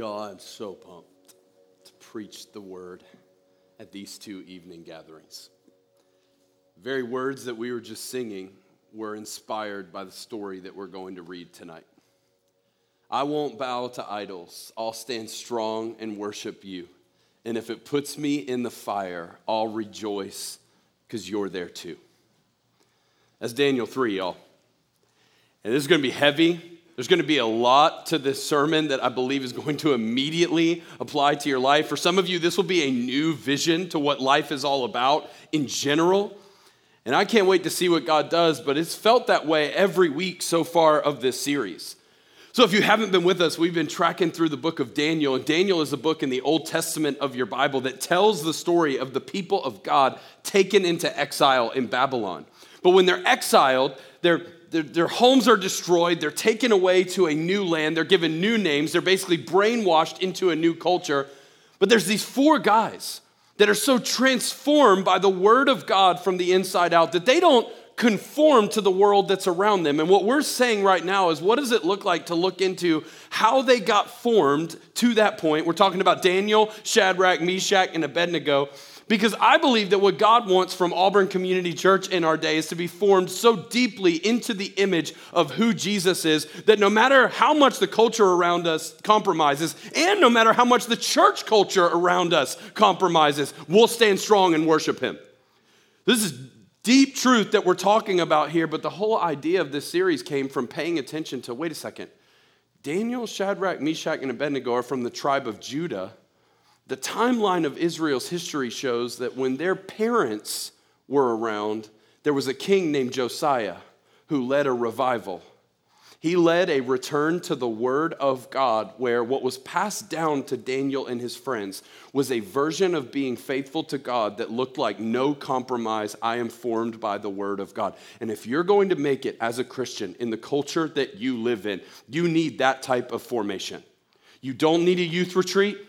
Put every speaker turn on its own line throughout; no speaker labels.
Y'all, I'm so pumped to preach the word at these two evening gatherings. The very words that we were just singing were inspired by the story that we're going to read tonight. I won't bow to idols. I'll stand strong and worship you. And if it puts me in the fire, I'll rejoice because you're there too. That's Daniel 3, y'all. And this is going to be heavy. There's going to be a lot to this sermon that I believe is going to immediately apply to your life. For some of you, this will be a new vision to what life is all about in general. And I can't wait to see what God does, but it's felt that way every week so far of this series. So, if you haven't been with us, we've been tracking through the book of Daniel. And Daniel is a book in the Old Testament of your Bible that tells the story of the people of God taken into exile in Babylon. But when they're exiled, they're, they're, their homes are destroyed, they're taken away to a new land, they're given new names, they're basically brainwashed into a new culture. But there's these four guys that are so transformed by the word of God from the inside out that they don't conform to the world that's around them. And what we're saying right now is what does it look like to look into how they got formed to that point? We're talking about Daniel, Shadrach, Meshach, and Abednego. Because I believe that what God wants from Auburn Community Church in our day is to be formed so deeply into the image of who Jesus is that no matter how much the culture around us compromises, and no matter how much the church culture around us compromises, we'll stand strong and worship Him. This is deep truth that we're talking about here, but the whole idea of this series came from paying attention to wait a second. Daniel, Shadrach, Meshach, and Abednego are from the tribe of Judah. The timeline of Israel's history shows that when their parents were around, there was a king named Josiah who led a revival. He led a return to the Word of God, where what was passed down to Daniel and his friends was a version of being faithful to God that looked like no compromise. I am formed by the Word of God. And if you're going to make it as a Christian in the culture that you live in, you need that type of formation. You don't need a youth retreat.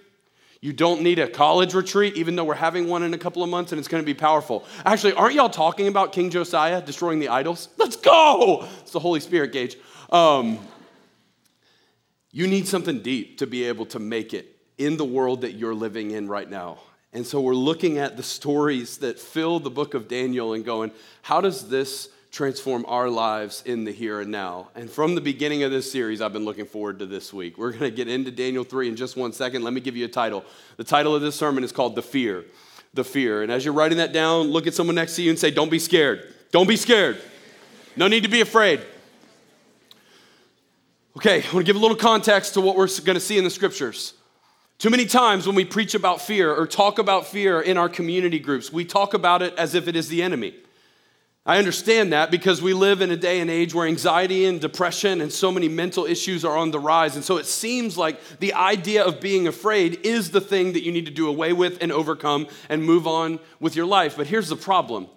You don't need a college retreat, even though we're having one in a couple of months and it's going to be powerful. Actually, aren't y'all talking about King Josiah destroying the idols? Let's go! It's the Holy Spirit, Gage. Um, you need something deep to be able to make it in the world that you're living in right now. And so we're looking at the stories that fill the book of Daniel and going, how does this transform our lives in the here and now? And from the beginning of this series, I've been looking forward to this week. We're going to get into Daniel 3 in just one second. Let me give you a title. The title of this sermon is called The Fear. The Fear. And as you're writing that down, look at someone next to you and say, Don't be scared. Don't be scared. No need to be afraid. Okay, I want to give a little context to what we're going to see in the scriptures. Too many times when we preach about fear or talk about fear in our community groups, we talk about it as if it is the enemy. I understand that because we live in a day and age where anxiety and depression and so many mental issues are on the rise. And so it seems like the idea of being afraid is the thing that you need to do away with and overcome and move on with your life. But here's the problem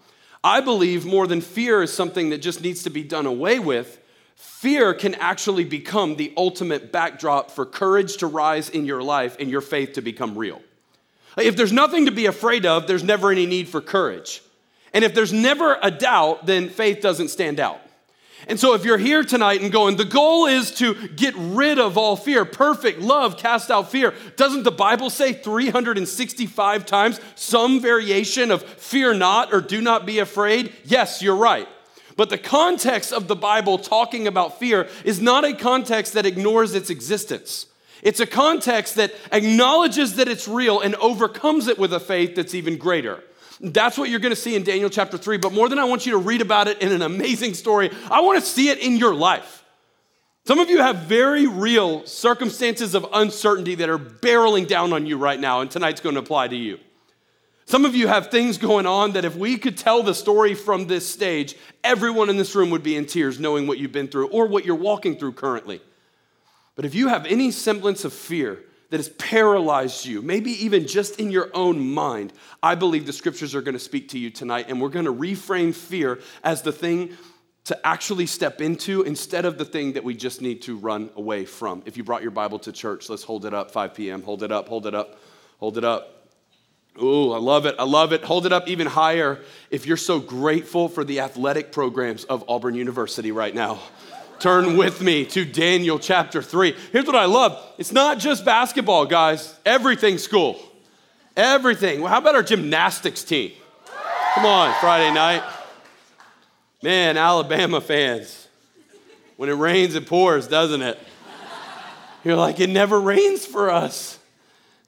I believe more than fear is something that just needs to be done away with. Fear can actually become the ultimate backdrop for courage to rise in your life and your faith to become real. If there's nothing to be afraid of, there's never any need for courage. And if there's never a doubt, then faith doesn't stand out. And so, if you're here tonight and going, the goal is to get rid of all fear, perfect love cast out fear. Doesn't the Bible say 365 times some variation of fear not or do not be afraid? Yes, you're right. But the context of the Bible talking about fear is not a context that ignores its existence. It's a context that acknowledges that it's real and overcomes it with a faith that's even greater. That's what you're going to see in Daniel chapter 3. But more than I want you to read about it in an amazing story, I want to see it in your life. Some of you have very real circumstances of uncertainty that are barreling down on you right now, and tonight's going to apply to you. Some of you have things going on that if we could tell the story from this stage, everyone in this room would be in tears knowing what you've been through or what you're walking through currently. But if you have any semblance of fear that has paralyzed you, maybe even just in your own mind, I believe the scriptures are going to speak to you tonight, and we're going to reframe fear as the thing to actually step into instead of the thing that we just need to run away from. If you brought your Bible to church, let's hold it up, 5 p.m. Hold it up, hold it up, hold it up. Ooh, I love it. I love it. Hold it up even higher if you're so grateful for the athletic programs of Auburn University right now. Turn with me to Daniel chapter 3. Here's what I love it's not just basketball, guys, everything school. Everything. Well, how about our gymnastics team? Come on, Friday night. Man, Alabama fans, when it rains, it pours, doesn't it? You're like, it never rains for us.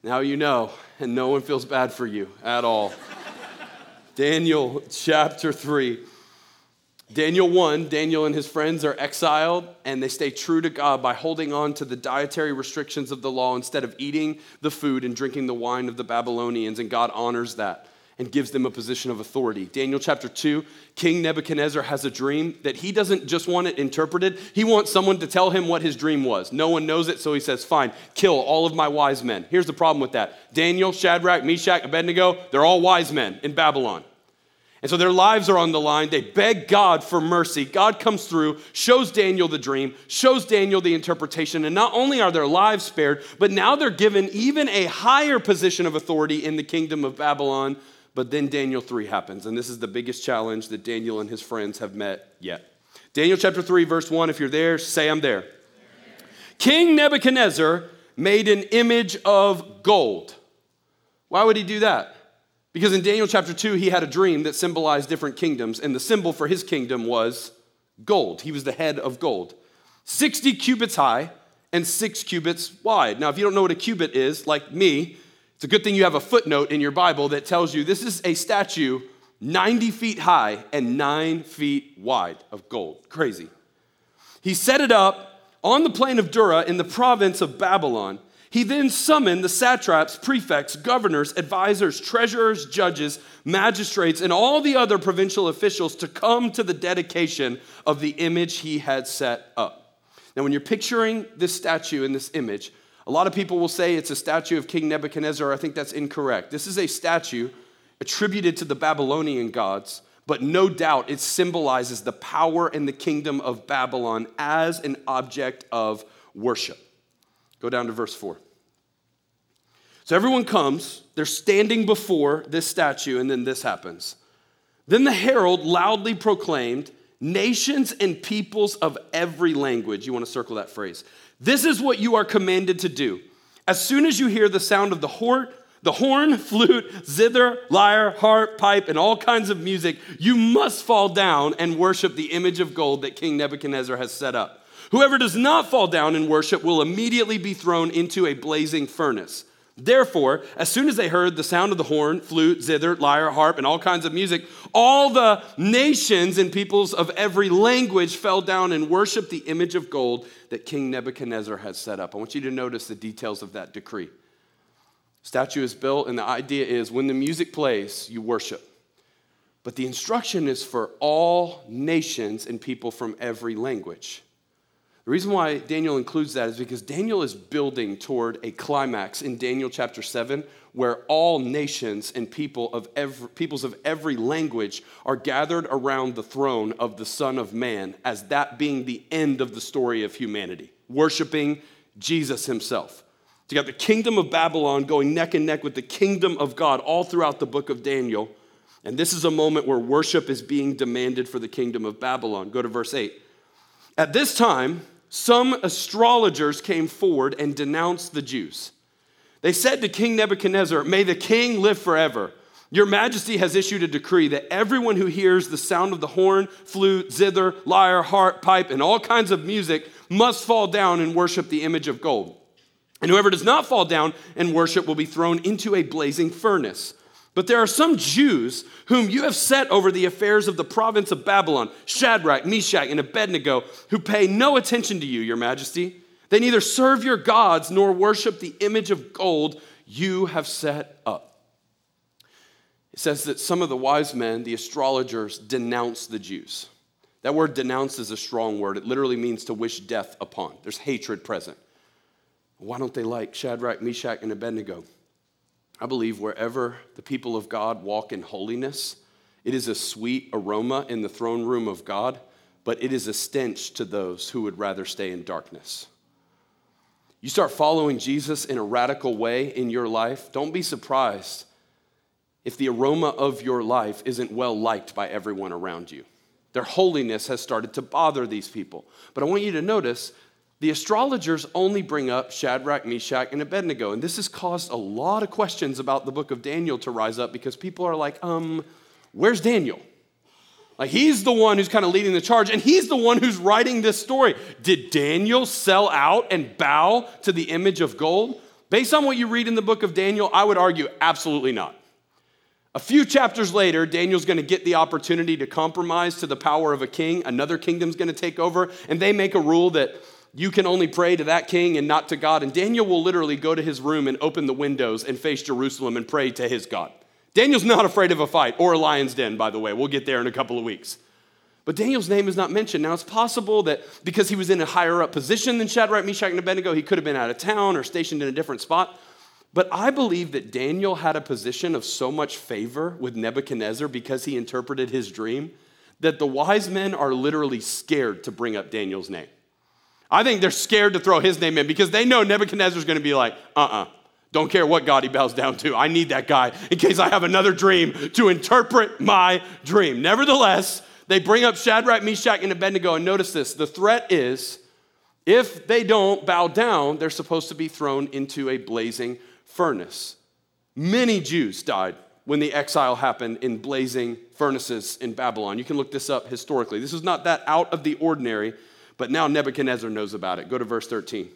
Now you know, and no one feels bad for you at all. Daniel chapter 3. Daniel 1, Daniel and his friends are exiled and they stay true to God by holding on to the dietary restrictions of the law instead of eating the food and drinking the wine of the Babylonians, and God honors that and gives them a position of authority. Daniel chapter 2, King Nebuchadnezzar has a dream that he doesn't just want it interpreted, he wants someone to tell him what his dream was. No one knows it, so he says, Fine, kill all of my wise men. Here's the problem with that Daniel, Shadrach, Meshach, Abednego, they're all wise men in Babylon. And so their lives are on the line. They beg God for mercy. God comes through, shows Daniel the dream, shows Daniel the interpretation. And not only are their lives spared, but now they're given even a higher position of authority in the kingdom of Babylon. But then Daniel 3 happens. And this is the biggest challenge that Daniel and his friends have met yet. Daniel chapter 3, verse 1. If you're there, say I'm there. King Nebuchadnezzar made an image of gold. Why would he do that? Because in Daniel chapter 2, he had a dream that symbolized different kingdoms, and the symbol for his kingdom was gold. He was the head of gold. 60 cubits high and six cubits wide. Now, if you don't know what a cubit is, like me, it's a good thing you have a footnote in your Bible that tells you this is a statue 90 feet high and nine feet wide of gold. Crazy. He set it up on the plain of Dura in the province of Babylon he then summoned the satraps, prefects, governors, advisors, treasurers, judges, magistrates, and all the other provincial officials to come to the dedication of the image he had set up. Now, when you're picturing this statue in this image, a lot of people will say it's a statue of King Nebuchadnezzar. I think that's incorrect. This is a statue attributed to the Babylonian gods, but no doubt it symbolizes the power and the kingdom of Babylon as an object of worship. Go down to verse 4. So everyone comes, they're standing before this statue, and then this happens. Then the herald loudly proclaimed, Nations and peoples of every language. You want to circle that phrase. This is what you are commanded to do. As soon as you hear the sound of the horn, the horn, flute, zither, lyre, harp, pipe, and all kinds of music, you must fall down and worship the image of gold that King Nebuchadnezzar has set up. Whoever does not fall down and worship will immediately be thrown into a blazing furnace. Therefore, as soon as they heard the sound of the horn, flute, zither, lyre, harp, and all kinds of music, all the nations and peoples of every language fell down and worshiped the image of gold that King Nebuchadnezzar had set up. I want you to notice the details of that decree. Statue is built, and the idea is when the music plays, you worship. But the instruction is for all nations and people from every language. The reason why Daniel includes that is because Daniel is building toward a climax in Daniel chapter 7 where all nations and people of every, peoples of every language are gathered around the throne of the Son of Man, as that being the end of the story of humanity, worshiping Jesus himself. So you got the kingdom of Babylon going neck and neck with the kingdom of God all throughout the book of Daniel. And this is a moment where worship is being demanded for the kingdom of Babylon. Go to verse 8. At this time, some astrologers came forward and denounced the Jews. They said to King Nebuchadnezzar, May the king live forever. Your majesty has issued a decree that everyone who hears the sound of the horn, flute, zither, lyre, harp, pipe, and all kinds of music must fall down and worship the image of gold. And whoever does not fall down and worship will be thrown into a blazing furnace. But there are some Jews whom you have set over the affairs of the province of Babylon, Shadrach, Meshach, and Abednego, who pay no attention to you, your majesty. They neither serve your gods nor worship the image of gold you have set up. It says that some of the wise men, the astrologers, denounce the Jews. That word denounce is a strong word. It literally means to wish death upon. There's hatred present. Why don't they like Shadrach, Meshach, and Abednego? I believe wherever the people of God walk in holiness, it is a sweet aroma in the throne room of God, but it is a stench to those who would rather stay in darkness. You start following Jesus in a radical way in your life, don't be surprised if the aroma of your life isn't well liked by everyone around you. Their holiness has started to bother these people. But I want you to notice the astrologers only bring up Shadrach, Meshach, and Abednego. And this has caused a lot of questions about the book of Daniel to rise up because people are like, um, where's Daniel? Like, he's the one who's kind of leading the charge, and he's the one who's writing this story. Did Daniel sell out and bow to the image of gold? Based on what you read in the book of Daniel, I would argue absolutely not. A few chapters later, Daniel's going to get the opportunity to compromise to the power of a king. Another kingdom's going to take over, and they make a rule that you can only pray to that king and not to God. And Daniel will literally go to his room and open the windows and face Jerusalem and pray to his God. Daniel's not afraid of a fight or a lion's den, by the way. We'll get there in a couple of weeks. But Daniel's name is not mentioned. Now, it's possible that because he was in a higher up position than Shadrach, Meshach, and Abednego, he could have been out of town or stationed in a different spot. But I believe that Daniel had a position of so much favor with Nebuchadnezzar because he interpreted his dream that the wise men are literally scared to bring up Daniel's name. I think they're scared to throw his name in because they know Nebuchadnezzar's going to be like, uh uh-uh, uh, don't care what God he bows down to. I need that guy in case I have another dream to interpret my dream. Nevertheless, they bring up Shadrach, Meshach, and Abednego, and notice this the threat is if they don't bow down, they're supposed to be thrown into a blazing furnace. Many Jews died when the exile happened in blazing furnaces in Babylon. You can look this up historically. This is not that out of the ordinary, but now Nebuchadnezzar knows about it. Go to verse 13.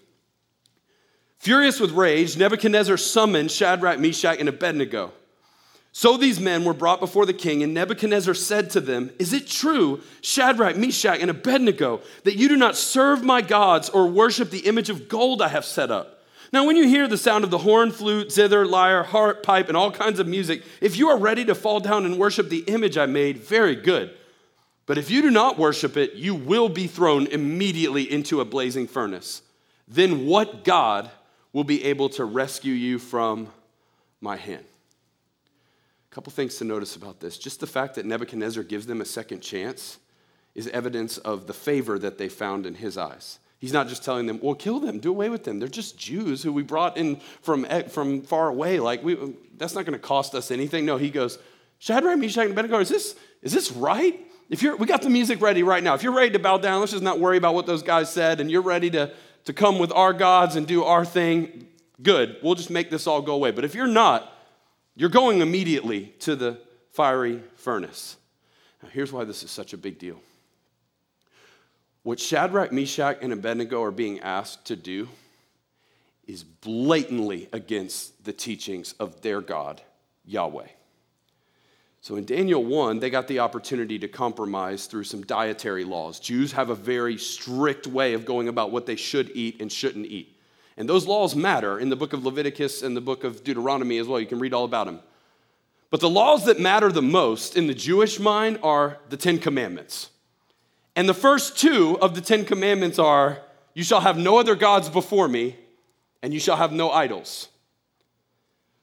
Furious with rage, Nebuchadnezzar summoned Shadrach, Meshach, and Abednego. So these men were brought before the king, and Nebuchadnezzar said to them, Is it true, Shadrach, Meshach, and Abednego, that you do not serve my gods or worship the image of gold I have set up? Now, when you hear the sound of the horn, flute, zither, lyre, harp, pipe, and all kinds of music, if you are ready to fall down and worship the image I made, very good. But if you do not worship it, you will be thrown immediately into a blazing furnace. Then what God will be able to rescue you from my hand? A couple things to notice about this. Just the fact that Nebuchadnezzar gives them a second chance is evidence of the favor that they found in his eyes. He's not just telling them, well, kill them, do away with them. They're just Jews who we brought in from, from far away. Like, we, that's not going to cost us anything. No, he goes, Shadrach, Meshach, and Abednego, is this, is this right? If you're, we got the music ready right now. If you're ready to bow down, let's just not worry about what those guys said, and you're ready to, to come with our gods and do our thing, good. We'll just make this all go away. But if you're not, you're going immediately to the fiery furnace. Now, here's why this is such a big deal. What Shadrach, Meshach, and Abednego are being asked to do is blatantly against the teachings of their God, Yahweh. So in Daniel 1, they got the opportunity to compromise through some dietary laws. Jews have a very strict way of going about what they should eat and shouldn't eat. And those laws matter in the book of Leviticus and the book of Deuteronomy as well. You can read all about them. But the laws that matter the most in the Jewish mind are the Ten Commandments. And the first two of the Ten Commandments are You shall have no other gods before me, and you shall have no idols.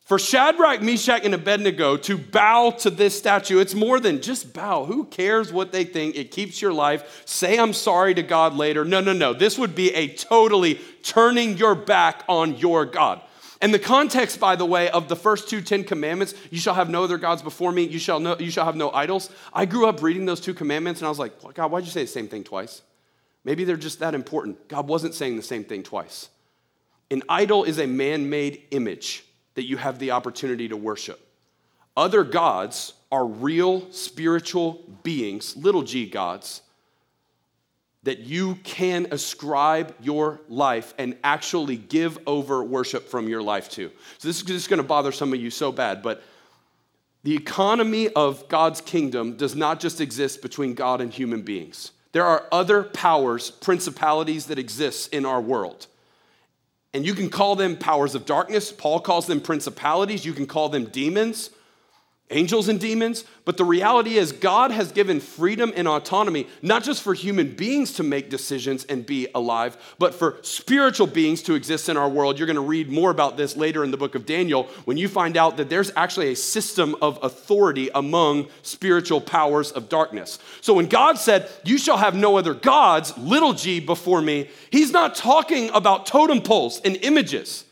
For Shadrach, Meshach, and Abednego to bow to this statue, it's more than just bow. Who cares what they think? It keeps your life. Say I'm sorry to God later. No, no, no. This would be a totally turning your back on your God. And the context, by the way, of the first two Ten Commandments, you shall have no other gods before me, you shall, no, you shall have no idols. I grew up reading those two commandments and I was like, well, God, why'd you say the same thing twice? Maybe they're just that important. God wasn't saying the same thing twice. An idol is a man made image that you have the opportunity to worship. Other gods are real spiritual beings, little g gods, that you can ascribe your life and actually give over worship from your life to. So, this is going to bother some of you so bad, but the economy of God's kingdom does not just exist between God and human beings. There are other powers, principalities that exist in our world. And you can call them powers of darkness. Paul calls them principalities. You can call them demons angels and demons. But the reality is, God has given freedom and autonomy, not just for human beings to make decisions and be alive, but for spiritual beings to exist in our world. You're going to read more about this later in the book of Daniel when you find out that there's actually a system of authority among spiritual powers of darkness. So when God said, You shall have no other gods, little g, before me, he's not talking about totem poles and images.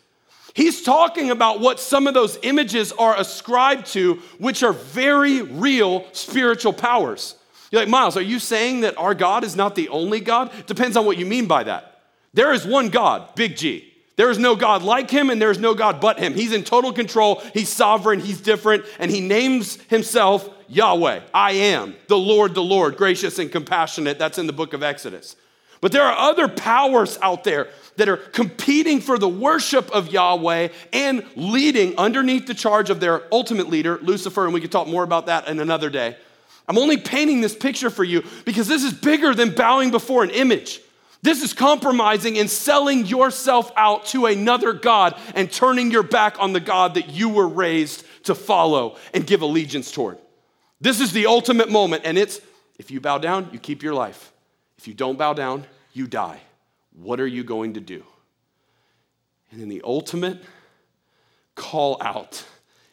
He's talking about what some of those images are ascribed to, which are very real spiritual powers. You're like, Miles, are you saying that our God is not the only God? Depends on what you mean by that. There is one God, big G. There is no God like him, and there is no God but him. He's in total control, he's sovereign, he's different, and he names himself Yahweh. I am the Lord, the Lord, gracious and compassionate. That's in the book of Exodus. But there are other powers out there that are competing for the worship of Yahweh and leading underneath the charge of their ultimate leader, Lucifer, and we can talk more about that in another day. I'm only painting this picture for you because this is bigger than bowing before an image. This is compromising and selling yourself out to another God and turning your back on the God that you were raised to follow and give allegiance toward. This is the ultimate moment, and it's if you bow down, you keep your life. If you don't bow down, you die. What are you going to do? And in the ultimate call out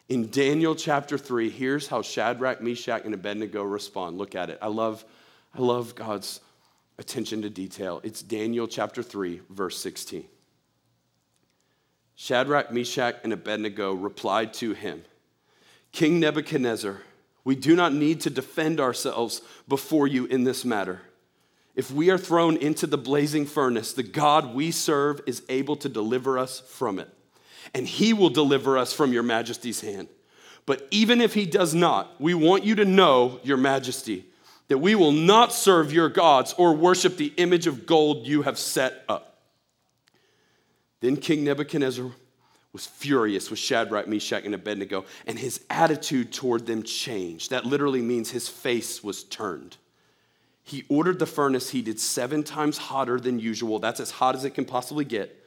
in Daniel chapter 3, here's how Shadrach, Meshach, and Abednego respond. Look at it. I love, I love God's attention to detail. It's Daniel chapter 3, verse 16. Shadrach, Meshach, and Abednego replied to him King Nebuchadnezzar, we do not need to defend ourselves before you in this matter. If we are thrown into the blazing furnace, the God we serve is able to deliver us from it, and he will deliver us from your majesty's hand. But even if he does not, we want you to know, your majesty, that we will not serve your gods or worship the image of gold you have set up. Then King Nebuchadnezzar was furious with Shadrach, Meshach, and Abednego, and his attitude toward them changed. That literally means his face was turned. He ordered the furnace heated seven times hotter than usual. That's as hot as it can possibly get.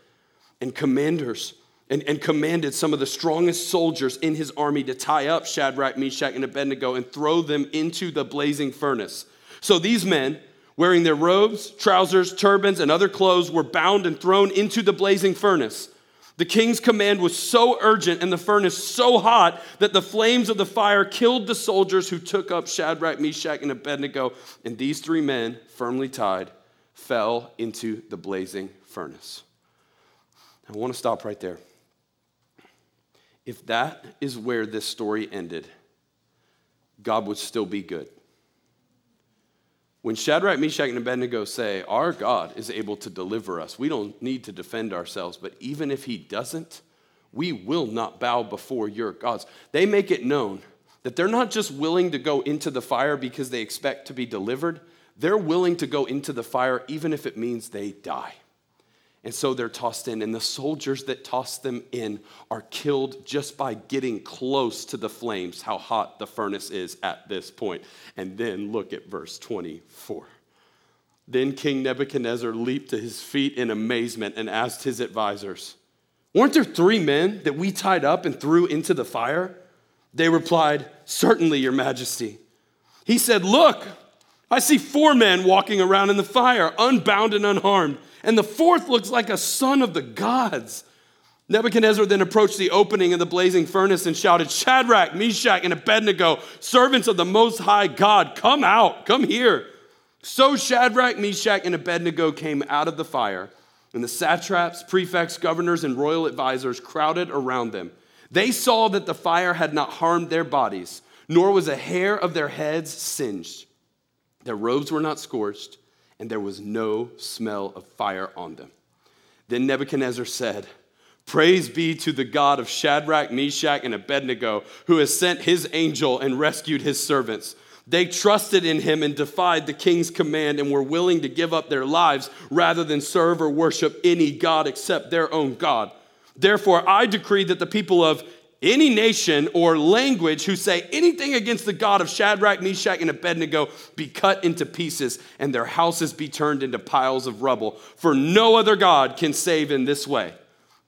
And commanders and, and commanded some of the strongest soldiers in his army to tie up Shadrach, Meshach, and Abednego and throw them into the blazing furnace. So these men, wearing their robes, trousers, turbans, and other clothes, were bound and thrown into the blazing furnace. The king's command was so urgent and the furnace so hot that the flames of the fire killed the soldiers who took up Shadrach, Meshach, and Abednego. And these three men, firmly tied, fell into the blazing furnace. I want to stop right there. If that is where this story ended, God would still be good. When Shadrach, Meshach, and Abednego say, Our God is able to deliver us, we don't need to defend ourselves, but even if He doesn't, we will not bow before your gods. They make it known that they're not just willing to go into the fire because they expect to be delivered, they're willing to go into the fire even if it means they die. And so they're tossed in, and the soldiers that toss them in are killed just by getting close to the flames, how hot the furnace is at this point. And then look at verse 24. Then King Nebuchadnezzar leaped to his feet in amazement and asked his advisors, Weren't there three men that we tied up and threw into the fire? They replied, Certainly, Your Majesty. He said, Look, I see four men walking around in the fire, unbound and unharmed and the fourth looks like a son of the gods. Nebuchadnezzar then approached the opening of the blazing furnace and shouted, Shadrach, Meshach, and Abednego, servants of the Most High God, come out, come here. So Shadrach, Meshach, and Abednego came out of the fire, and the satraps, prefects, governors, and royal advisors crowded around them. They saw that the fire had not harmed their bodies, nor was a hair of their heads singed. Their robes were not scorched and there was no smell of fire on them. Then Nebuchadnezzar said, Praise be to the God of Shadrach, Meshach, and Abednego, who has sent his angel and rescued his servants. They trusted in him and defied the king's command and were willing to give up their lives rather than serve or worship any God except their own God. Therefore, I decree that the people of any nation or language who say anything against the God of Shadrach, Meshach, and Abednego be cut into pieces and their houses be turned into piles of rubble. For no other God can save in this way.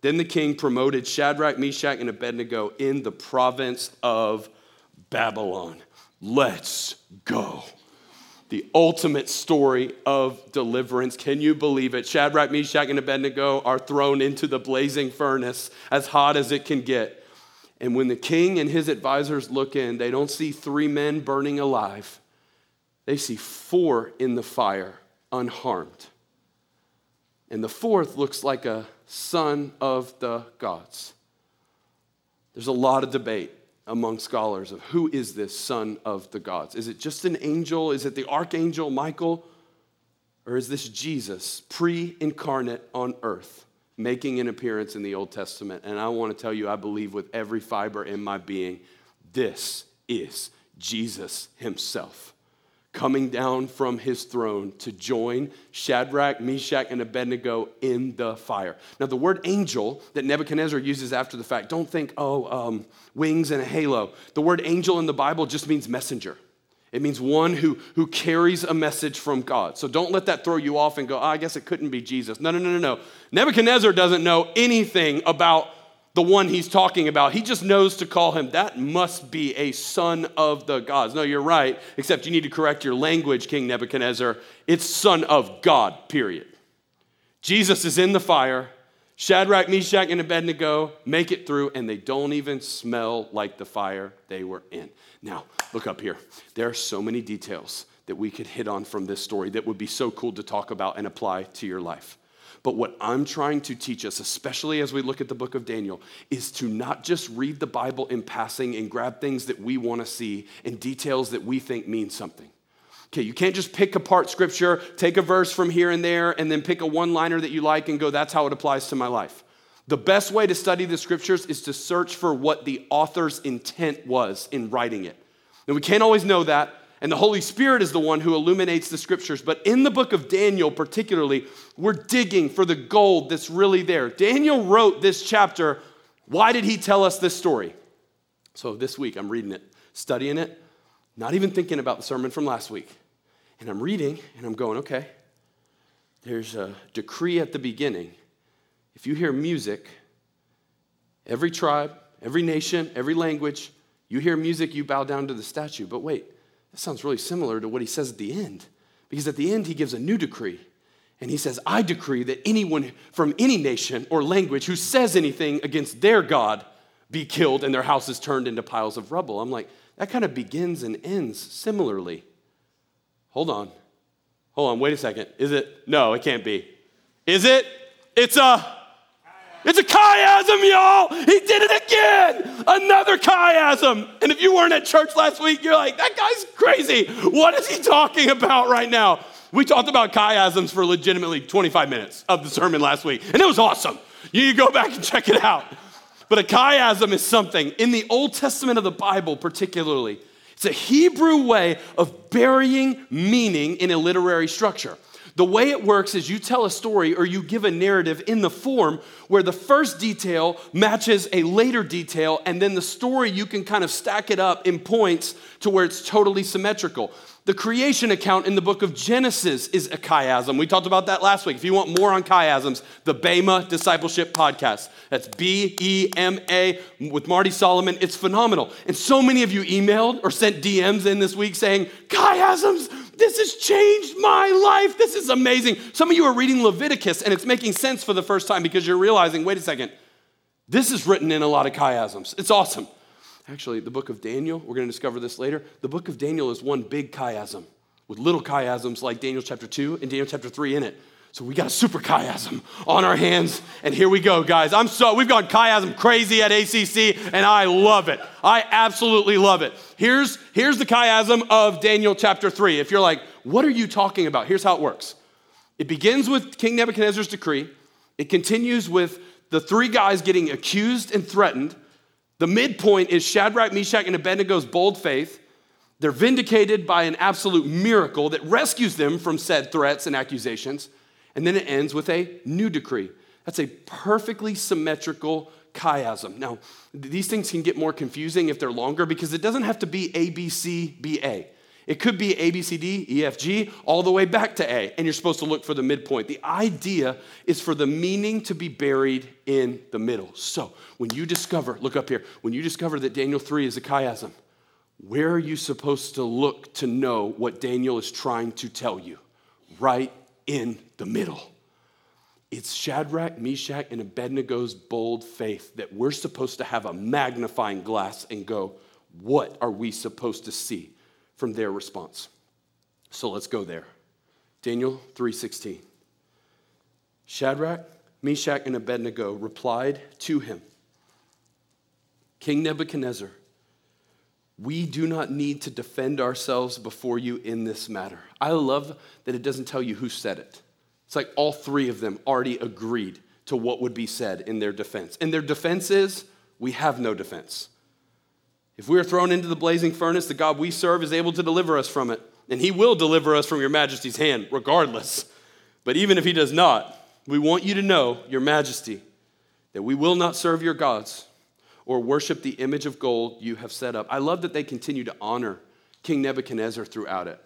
Then the king promoted Shadrach, Meshach, and Abednego in the province of Babylon. Let's go. The ultimate story of deliverance. Can you believe it? Shadrach, Meshach, and Abednego are thrown into the blazing furnace as hot as it can get. And when the king and his advisors look in, they don't see three men burning alive, they see four in the fire, unharmed. And the fourth looks like a son of the gods. There's a lot of debate among scholars of who is this son of the gods? Is it just an angel? Is it the archangel Michael? Or is this Jesus, pre incarnate on earth, making an appearance in the Old Testament? And I want to tell you, I believe with every fiber in my being, this is Jesus himself coming down from his throne to join Shadrach, Meshach, and Abednego in the fire. Now, the word angel that Nebuchadnezzar uses after the fact, don't think, oh, um, wings and a halo. The word angel in the Bible just means messenger. It means one who, who carries a message from God. So don't let that throw you off and go, oh, I guess it couldn't be Jesus. No, no, no, no, no. Nebuchadnezzar doesn't know anything about the one he's talking about. He just knows to call him, that must be a son of the gods. No, you're right, except you need to correct your language, King Nebuchadnezzar. It's son of God, period. Jesus is in the fire. Shadrach, Meshach, and Abednego make it through, and they don't even smell like the fire they were in. Now, look up here. There are so many details that we could hit on from this story that would be so cool to talk about and apply to your life. But what I'm trying to teach us, especially as we look at the book of Daniel, is to not just read the Bible in passing and grab things that we want to see and details that we think mean something. Okay, you can't just pick apart scripture, take a verse from here and there, and then pick a one liner that you like and go, that's how it applies to my life. The best way to study the scriptures is to search for what the author's intent was in writing it. And we can't always know that, and the Holy Spirit is the one who illuminates the scriptures. But in the book of Daniel, particularly, we're digging for the gold that's really there. Daniel wrote this chapter. Why did he tell us this story? So this week, I'm reading it, studying it, not even thinking about the sermon from last week. And I'm reading and I'm going, okay, there's a decree at the beginning. If you hear music, every tribe, every nation, every language, you hear music, you bow down to the statue. But wait, that sounds really similar to what he says at the end, because at the end, he gives a new decree. And he says, I decree that anyone from any nation or language who says anything against their God be killed and their houses turned into piles of rubble. I'm like, that kind of begins and ends similarly. Hold on. Hold on, wait a second. Is it? No, it can't be. Is it? It's a it's a chiasm, y'all. He did it again. Another chiasm. And if you weren't at church last week, you're like, that guy's crazy. What is he talking about right now? We talked about chiasms for legitimately 25 minutes of the sermon last week, and it was awesome. You go back and check it out. But a chiasm is something in the Old Testament of the Bible, particularly. It's a Hebrew way of burying meaning in a literary structure. The way it works is you tell a story or you give a narrative in the form where the first detail matches a later detail, and then the story you can kind of stack it up in points to where it's totally symmetrical. The creation account in the book of Genesis is a chiasm. We talked about that last week. If you want more on chiasms, the Bema Discipleship Podcast. That's B E M A with Marty Solomon. It's phenomenal. And so many of you emailed or sent DMs in this week saying, chiasms, this has changed my life. This is amazing. Some of you are reading Leviticus and it's making sense for the first time because you're realizing, wait a second, this is written in a lot of chiasms. It's awesome. Actually, the book of Daniel, we're going to discover this later. The book of Daniel is one big chiasm with little chiasms like Daniel chapter 2 and Daniel chapter 3 in it. So we got a super chiasm on our hands, and here we go, guys. I'm so we've gone chiasm crazy at ACC, and I love it. I absolutely love it. Here's here's the chiasm of Daniel chapter three. If you're like, what are you talking about? Here's how it works. It begins with King Nebuchadnezzar's decree. It continues with the three guys getting accused and threatened the midpoint is Shadrach, Meshach, and Abednego's bold faith. They're vindicated by an absolute miracle that rescues them from said threats and accusations. And then it ends with a new decree. That's a perfectly symmetrical chiasm. Now, these things can get more confusing if they're longer because it doesn't have to be A, B, C, B, A. It could be A, B, C, D, E, F, G, all the way back to A, and you're supposed to look for the midpoint. The idea is for the meaning to be buried in the middle. So when you discover, look up here, when you discover that Daniel 3 is a chiasm, where are you supposed to look to know what Daniel is trying to tell you? Right in the middle. It's Shadrach, Meshach, and Abednego's bold faith that we're supposed to have a magnifying glass and go, what are we supposed to see? From their response. So let's go there. Daniel 3:16. Shadrach, Meshach, and Abednego replied to him, King Nebuchadnezzar, we do not need to defend ourselves before you in this matter. I love that it doesn't tell you who said it. It's like all three of them already agreed to what would be said in their defense. And their defense is we have no defense. If we are thrown into the blazing furnace, the God we serve is able to deliver us from it. And he will deliver us from your majesty's hand, regardless. But even if he does not, we want you to know, your majesty, that we will not serve your gods or worship the image of gold you have set up. I love that they continue to honor King Nebuchadnezzar throughout it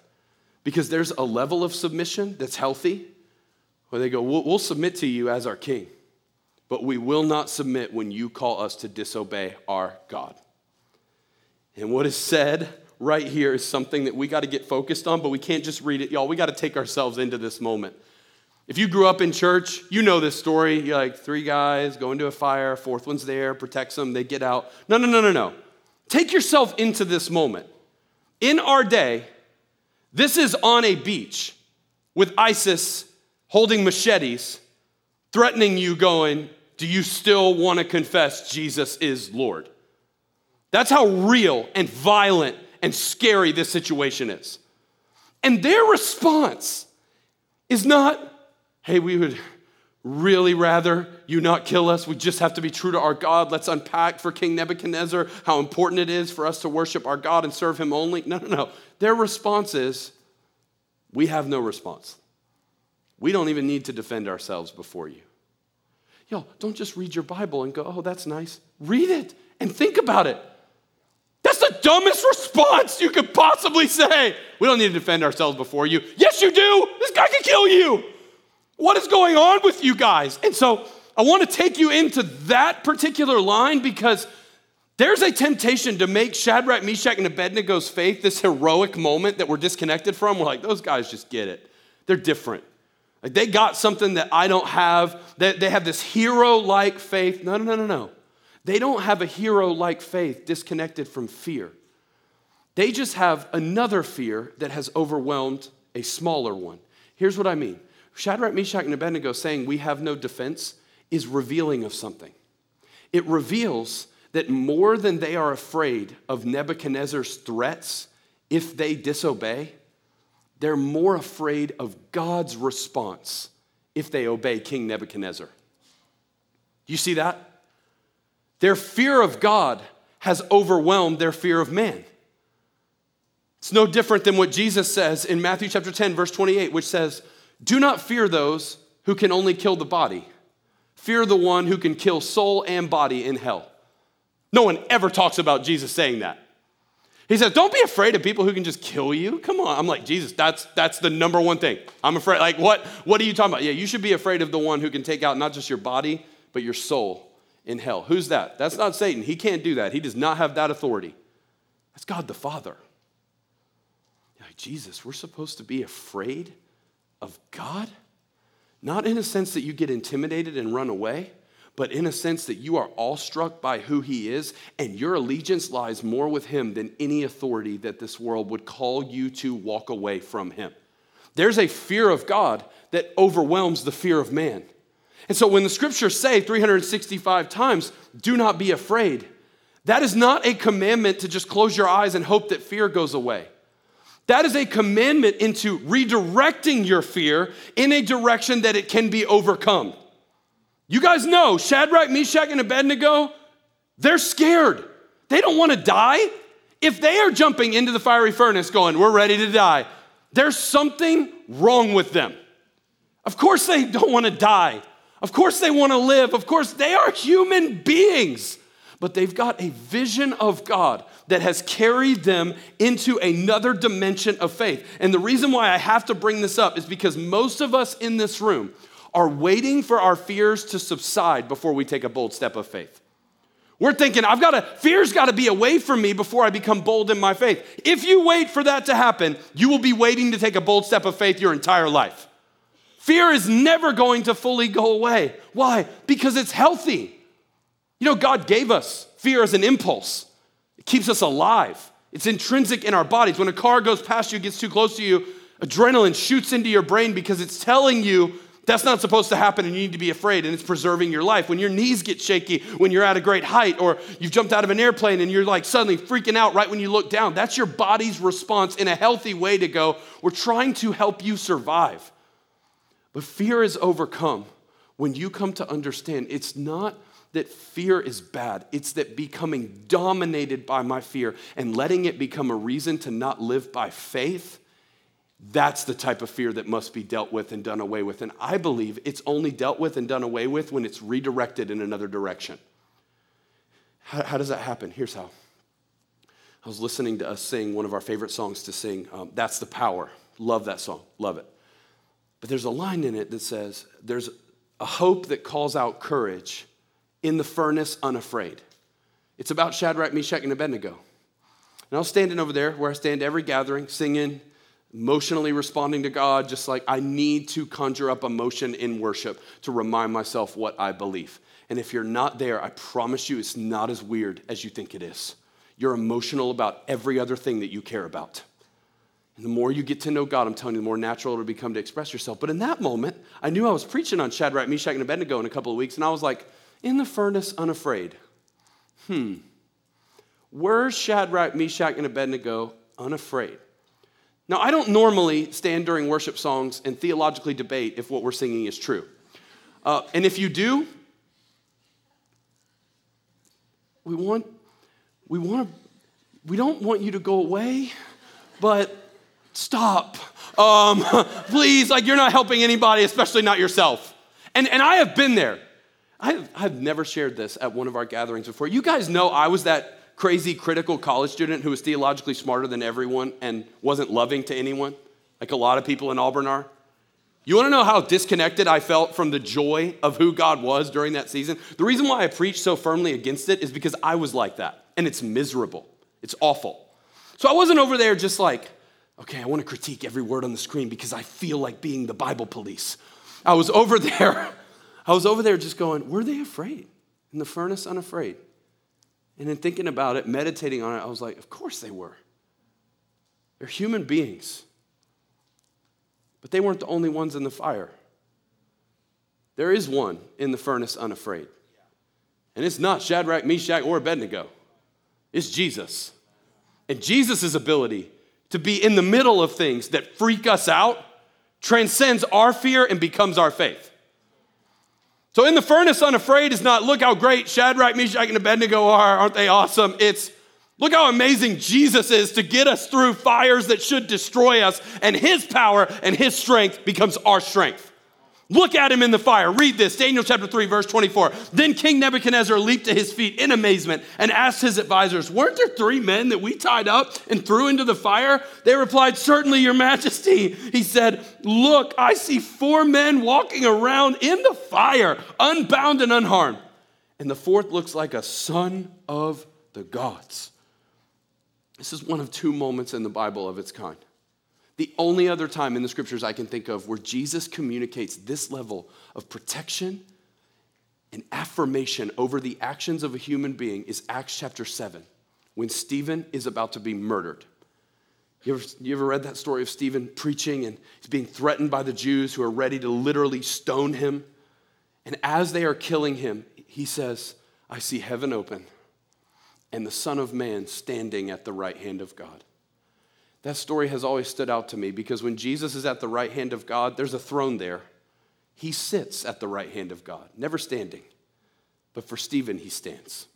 because there's a level of submission that's healthy where they go, we'll, we'll submit to you as our king, but we will not submit when you call us to disobey our God. And what is said right here is something that we got to get focused on, but we can't just read it. Y'all, we got to take ourselves into this moment. If you grew up in church, you know this story. You're like three guys go into a fire, fourth one's there, protects them, they get out. No, no, no, no, no. Take yourself into this moment. In our day, this is on a beach with ISIS holding machetes, threatening you, going, Do you still want to confess Jesus is Lord? That's how real and violent and scary this situation is. And their response is not, hey, we would really rather you not kill us. We just have to be true to our God. Let's unpack for King Nebuchadnezzar how important it is for us to worship our God and serve him only. No, no, no. Their response is, we have no response. We don't even need to defend ourselves before you. Yo, don't just read your Bible and go, oh, that's nice. Read it and think about it. Dumbest response you could possibly say. We don't need to defend ourselves before you. Yes, you do. This guy can kill you. What is going on with you guys? And so I want to take you into that particular line because there's a temptation to make Shadrach, Meshach, and Abednego's faith this heroic moment that we're disconnected from. We're like, those guys just get it. They're different. Like they got something that I don't have. They, they have this hero like faith. No, no, no, no, no. They don't have a hero like faith disconnected from fear. They just have another fear that has overwhelmed a smaller one. Here's what I mean Shadrach, Meshach, and Abednego saying we have no defense is revealing of something. It reveals that more than they are afraid of Nebuchadnezzar's threats if they disobey, they're more afraid of God's response if they obey King Nebuchadnezzar. You see that? Their fear of God has overwhelmed their fear of man. It's no different than what Jesus says in Matthew chapter 10, verse 28, which says, do not fear those who can only kill the body. Fear the one who can kill soul and body in hell. No one ever talks about Jesus saying that. He says, Don't be afraid of people who can just kill you. Come on. I'm like, Jesus, that's, that's the number one thing. I'm afraid. Like, what, what are you talking about? Yeah, you should be afraid of the one who can take out not just your body, but your soul in hell. Who's that? That's not Satan. He can't do that. He does not have that authority. That's God the Father. Jesus, we're supposed to be afraid of God, not in a sense that you get intimidated and run away, but in a sense that you are awestruck by who He is, and your allegiance lies more with Him than any authority that this world would call you to walk away from Him. There's a fear of God that overwhelms the fear of man. And so when the scriptures say 365 times, do not be afraid, that is not a commandment to just close your eyes and hope that fear goes away. That is a commandment into redirecting your fear in a direction that it can be overcome. You guys know Shadrach, Meshach, and Abednego, they're scared. They don't want to die. If they are jumping into the fiery furnace going, we're ready to die, there's something wrong with them. Of course, they don't want to die. Of course, they want to live. Of course, they are human beings but they've got a vision of God that has carried them into another dimension of faith. And the reason why I have to bring this up is because most of us in this room are waiting for our fears to subside before we take a bold step of faith. We're thinking, I've got to, fear's got to be away from me before I become bold in my faith. If you wait for that to happen, you will be waiting to take a bold step of faith your entire life. Fear is never going to fully go away. Why? Because it's healthy. You know, God gave us fear as an impulse, it keeps us alive. It's intrinsic in our bodies. When a car goes past you, gets too close to you, adrenaline shoots into your brain because it's telling you That's not supposed to happen, and you need to be afraid, and it's preserving your life. When your knees get shaky, when you're at a great height, or you've jumped out of an airplane and you're like suddenly freaking out right when you look down, that's your body's response in a healthy way to go, We're trying to help you survive. But fear is overcome when you come to understand it's not that fear is bad, it's that becoming dominated by my fear and letting it become a reason to not live by faith that's the type of fear that must be dealt with and done away with. And I believe it's only dealt with and done away with when it's redirected in another direction. How, how does that happen? Here's how. I was listening to us sing one of our favorite songs to sing. Um, That's the Power. Love that song. Love it. But there's a line in it that says, There's a hope that calls out courage in the furnace unafraid. It's about Shadrach, Meshach, and Abednego. And I was standing over there where I stand every gathering, singing, emotionally responding to God, just like I need to conjure up emotion in worship to remind myself what I believe. And if you're not there, I promise you it's not as weird as you think it is. You're emotional about every other thing that you care about. And the more you get to know God, I'm telling you, the more natural it'll become to express yourself. But in that moment, I knew I was preaching on Shadrach, Meshach, and Abednego in a couple of weeks, and I was like, in the furnace, unafraid. Hmm. Were Shadrach, Meshach, and Abednego unafraid? Now, I don't normally stand during worship songs and theologically debate if what we're singing is true. Uh, and if you do, we want, we want to, we don't want you to go away, but stop. Um, please, like you're not helping anybody, especially not yourself. And, and I have been there. I have, I've never shared this at one of our gatherings before. You guys know I was that crazy critical college student who was theologically smarter than everyone and wasn't loving to anyone, like a lot of people in Auburn are? You want to know how disconnected I felt from the joy of who God was during that season? The reason why I preached so firmly against it is because I was like that, and it's miserable. It's awful. So I wasn't over there just like, okay, I want to critique every word on the screen because I feel like being the Bible police. I was over there, I was over there just going, were they afraid? In the furnace, unafraid. And in thinking about it, meditating on it, I was like, of course they were. They're human beings. But they weren't the only ones in the fire. There is one in the furnace unafraid. And it's not Shadrach, Meshach, or Abednego. It's Jesus. And Jesus' ability to be in the middle of things that freak us out transcends our fear and becomes our faith. So in the furnace, unafraid is not look how great Shadrach, Meshach, and Abednego are. Aren't they awesome? It's look how amazing Jesus is to get us through fires that should destroy us, and his power and his strength becomes our strength. Look at him in the fire. Read this Daniel chapter 3, verse 24. Then King Nebuchadnezzar leaped to his feet in amazement and asked his advisors, Weren't there three men that we tied up and threw into the fire? They replied, Certainly, your majesty. He said, Look, I see four men walking around in the fire, unbound and unharmed. And the fourth looks like a son of the gods. This is one of two moments in the Bible of its kind. The only other time in the scriptures I can think of where Jesus communicates this level of protection and affirmation over the actions of a human being is Acts chapter 7, when Stephen is about to be murdered. You ever, you ever read that story of Stephen preaching and he's being threatened by the Jews who are ready to literally stone him? And as they are killing him, he says, I see heaven open and the Son of Man standing at the right hand of God. That story has always stood out to me because when Jesus is at the right hand of God, there's a throne there. He sits at the right hand of God, never standing. But for Stephen, he stands.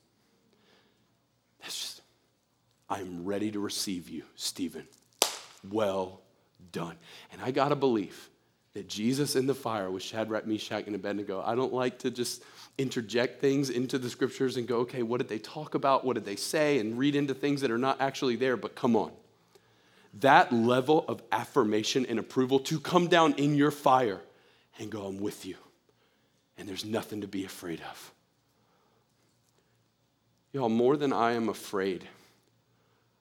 That's just, I'm ready to receive you, Stephen. Well done. And I got to believe that Jesus in the fire with Shadrach, Meshach, and Abednego, I don't like to just interject things into the scriptures and go, okay, what did they talk about? What did they say? And read into things that are not actually there, but come on that level of affirmation and approval to come down in your fire and go, I'm with you. And there's nothing to be afraid of. Y'all, more than I am afraid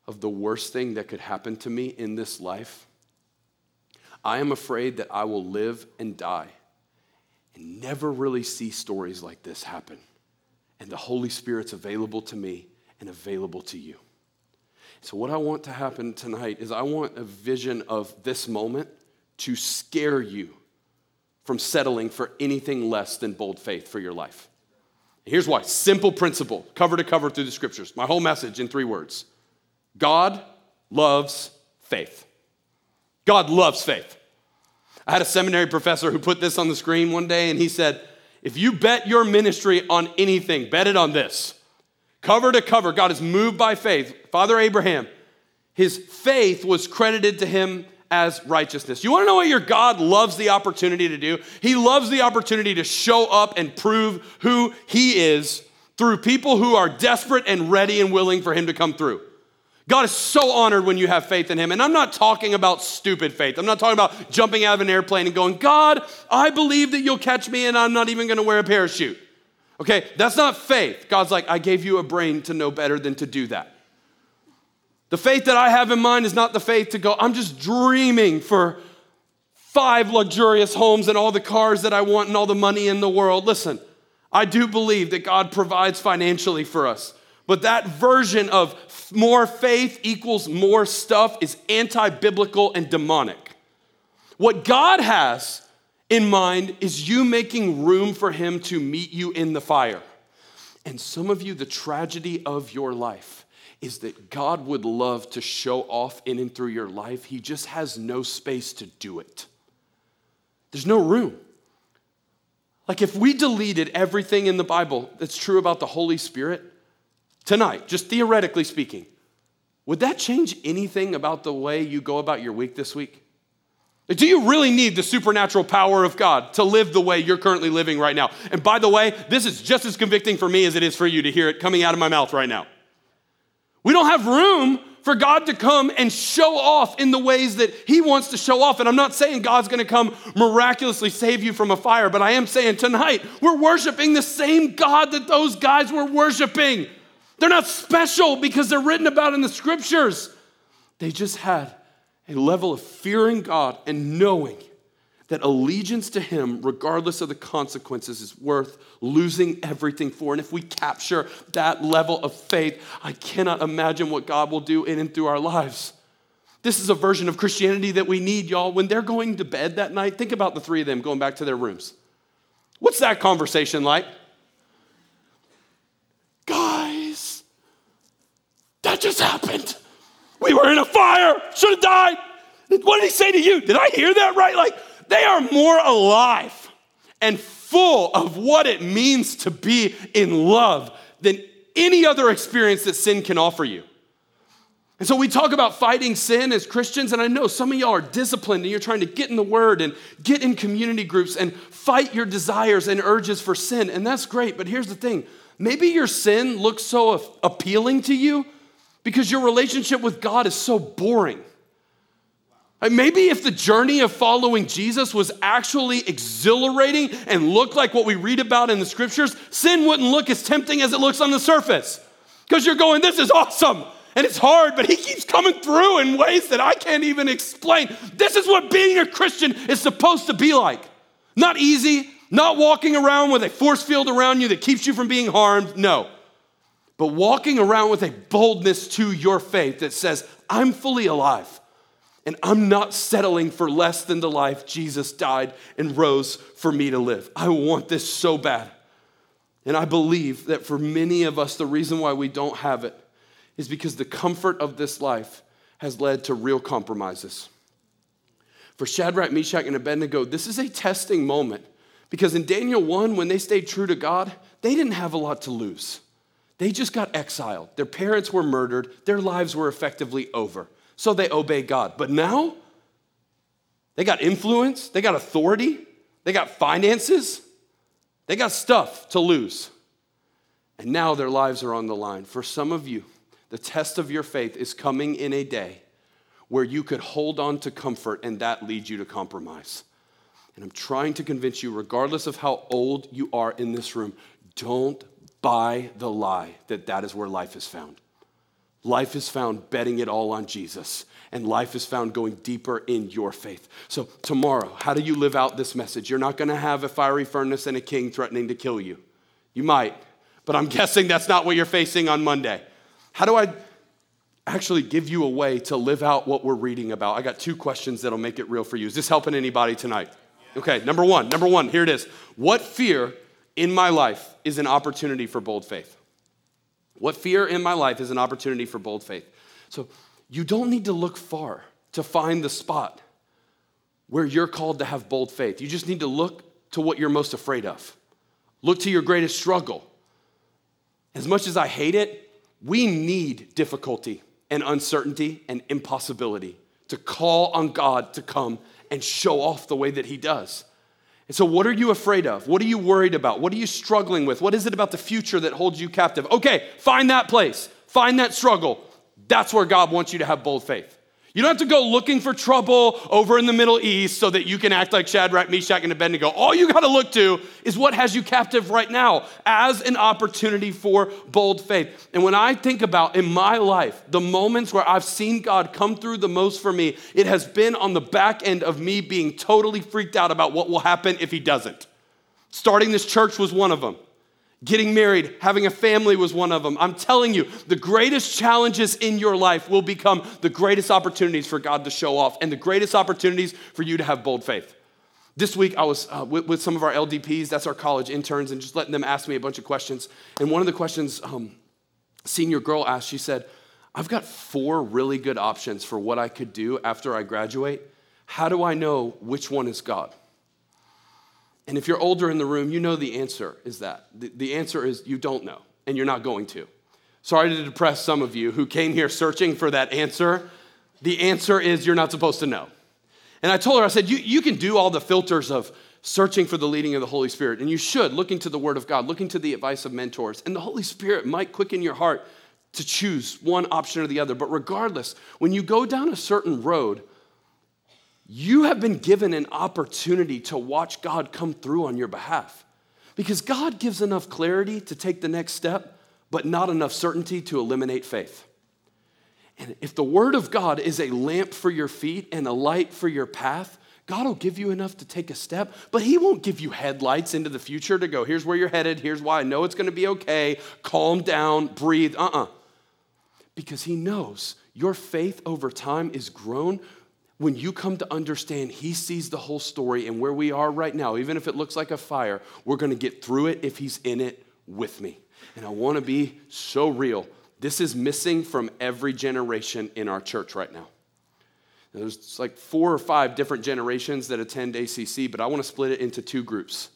of the worst thing that could happen to me in this life, I am afraid that I will live and die and never really see stories like this happen. And the Holy Spirit's available to me and available to you. So, what I want to happen tonight is I want a vision of this moment to scare you from settling for anything less than bold faith for your life. Here's why simple principle, cover to cover through the scriptures. My whole message in three words God loves faith. God loves faith. I had a seminary professor who put this on the screen one day, and he said, If you bet your ministry on anything, bet it on this. Cover to cover, God is moved by faith. Father Abraham, his faith was credited to him as righteousness. You want to know what your God loves the opportunity to do? He loves the opportunity to show up and prove who he is through people who are desperate and ready and willing for him to come through. God is so honored when you have faith in Him. And I'm not talking about stupid faith. I'm not talking about jumping out of an airplane and going, God, I believe that you'll catch me and I'm not even going to wear a parachute. Okay, that's not faith. God's like, I gave you a brain to know better than to do that. The faith that I have in mind is not the faith to go, I'm just dreaming for five luxurious homes and all the cars that I want and all the money in the world. Listen, I do believe that God provides financially for us. But that version of more faith equals more stuff is anti biblical and demonic. What God has in mind is you making room for Him to meet you in the fire. And some of you, the tragedy of your life is that God would love to show off in and through your life. He just has no space to do it. There's no room. Like if we deleted everything in the Bible that's true about the Holy Spirit, tonight, just theoretically speaking, would that change anything about the way you go about your week this week? Do you really need the supernatural power of God to live the way you're currently living right now? And by the way, this is just as convicting for me as it is for you to hear it coming out of my mouth right now. We don't have room for God to come and show off in the ways that He wants to show off. And I'm not saying God's gonna come miraculously save you from a fire, but I am saying tonight we're worshiping the same God that those guys were worshiping. They're not special because they're written about in the scriptures. They just had a level of fearing God and knowing that allegiance to Him, regardless of the consequences, is worth losing everything for. And if we capture that level of faith, I cannot imagine what God will do in and through our lives. This is a version of Christianity that we need, y'all. When they're going to bed that night, think about the three of them going back to their rooms. What's that conversation like? Guys, that just happened. We were in a fire, should have died. What did he say to you? Did I hear that right? Like, they are more alive and full of what it means to be in love than any other experience that sin can offer you. And so we talk about fighting sin as Christians, and I know some of y'all are disciplined and you're trying to get in the Word and get in community groups and fight your desires and urges for sin, and that's great. But here's the thing maybe your sin looks so appealing to you because your relationship with God is so boring. Maybe if the journey of following Jesus was actually exhilarating and looked like what we read about in the scriptures, sin wouldn't look as tempting as it looks on the surface. Because you're going, this is awesome. And it's hard, but he keeps coming through in ways that I can't even explain. This is what being a Christian is supposed to be like. Not easy, not walking around with a force field around you that keeps you from being harmed. No but walking around with a boldness to your faith that says, I'm fully alive and I'm not settling for less than the life Jesus died and rose for me to live. I want this so bad. And I believe that for many of us, the reason why we don't have it is because the comfort of this life has led to real compromises. For Shadrach, Meshach, and Abednego, this is a testing moment because in Daniel 1, when they stayed true to God, they didn't have a lot to lose. They just got exiled. Their parents were murdered. Their lives were effectively over. So they obey God. But now, they got influence, they got authority, they got finances, they got stuff to lose. And now their lives are on the line. For some of you, the test of your faith is coming in a day where you could hold on to comfort and that leads you to compromise. And I'm trying to convince you, regardless of how old you are in this room, don't buy the lie that that is where life is found. Life is found betting it all on Jesus, and life is found going deeper in your faith. So, tomorrow, how do you live out this message? You're not gonna have a fiery furnace and a king threatening to kill you. You might, but I'm guessing that's not what you're facing on Monday. How do I actually give you a way to live out what we're reading about? I got two questions that'll make it real for you. Is this helping anybody tonight? Okay, number one, number one, here it is. What fear in my life is an opportunity for bold faith? What fear in my life is an opportunity for bold faith? So you don't need to look far to find the spot where you're called to have bold faith. You just need to look to what you're most afraid of. Look to your greatest struggle. As much as I hate it, we need difficulty and uncertainty and impossibility to call on God to come and show off the way that He does. And so, what are you afraid of? What are you worried about? What are you struggling with? What is it about the future that holds you captive? Okay, find that place, find that struggle. That's where God wants you to have bold faith. You don't have to go looking for trouble over in the Middle East so that you can act like Shadrach, Meshach, and Abednego. All you got to look to is what has you captive right now as an opportunity for bold faith. And when I think about in my life the moments where I've seen God come through the most for me, it has been on the back end of me being totally freaked out about what will happen if He doesn't. Starting this church was one of them. Getting married, having a family was one of them. I'm telling you, the greatest challenges in your life will become the greatest opportunities for God to show off and the greatest opportunities for you to have bold faith. This week, I was uh, with, with, some of our LDPs, that's our college interns, and just letting them ask me a bunch of questions. And one of the questions, um, senior girl asked, she said, I've got four really good options for what I could do after I graduate. How do I know which one is God? And if you're older in the room, you know the answer is that. The, the answer is you don't know, and you're not going to. Sorry to depress some of you who came here searching for that answer. The answer is you're not supposed to know. And I told her, I said, you, you can do all the filters of searching for the leading of the Holy Spirit, and you should, looking to the Word of God, looking to the advice of mentors. And the Holy Spirit might quicken your heart to choose one option or the other. But regardless, when you go down a certain road, you have been given an opportunity to watch God come through on your behalf. Because God gives enough clarity to take the next step, but not enough certainty to eliminate faith. And if the Word of God is a lamp for your feet and a light for your path, God will give you enough to take a step, but He won't give you headlights into the future to go, here's where you're headed, here's why I know it's gonna be okay, calm down, breathe. Uh uh-uh. uh. Because He knows your faith over time is grown when you come to understand he sees the whole story and where we are right now, even if it looks like a fire, we're gonna get through it if he's in it with me. And I wanna be so real. This is missing from every generation in our church right now. There's like four or five different generations that attend ACC, but I wanna split it into two groups.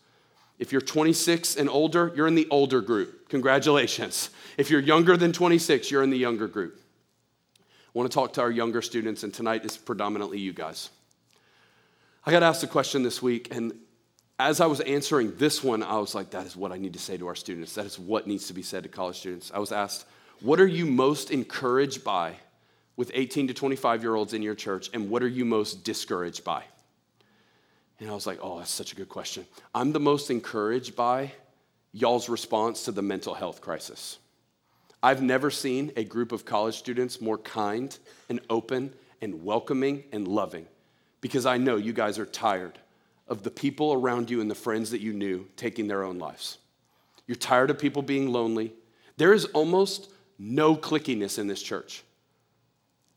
If you're 26 and older, you're in the older group. Congratulations. If you're younger than 26, you're in the younger group. I want to talk to our younger students, and tonight is predominantly you guys. I got asked a question this week, and as I was answering this one, I was like, that is what I need to say to our students. That is what needs to be said to college students. I was asked, what are you most encouraged by with 18 to 25 year olds in your church, and what are you most discouraged by? And I was like, oh, that's such a good question. I'm the most encouraged by y'all's response to the mental health crisis. I've never seen a group of college students more kind and open and welcoming and loving because I know you guys are tired of the people around you and the friends that you knew taking their own lives. You're tired of people being lonely. There is almost no clickiness in this church.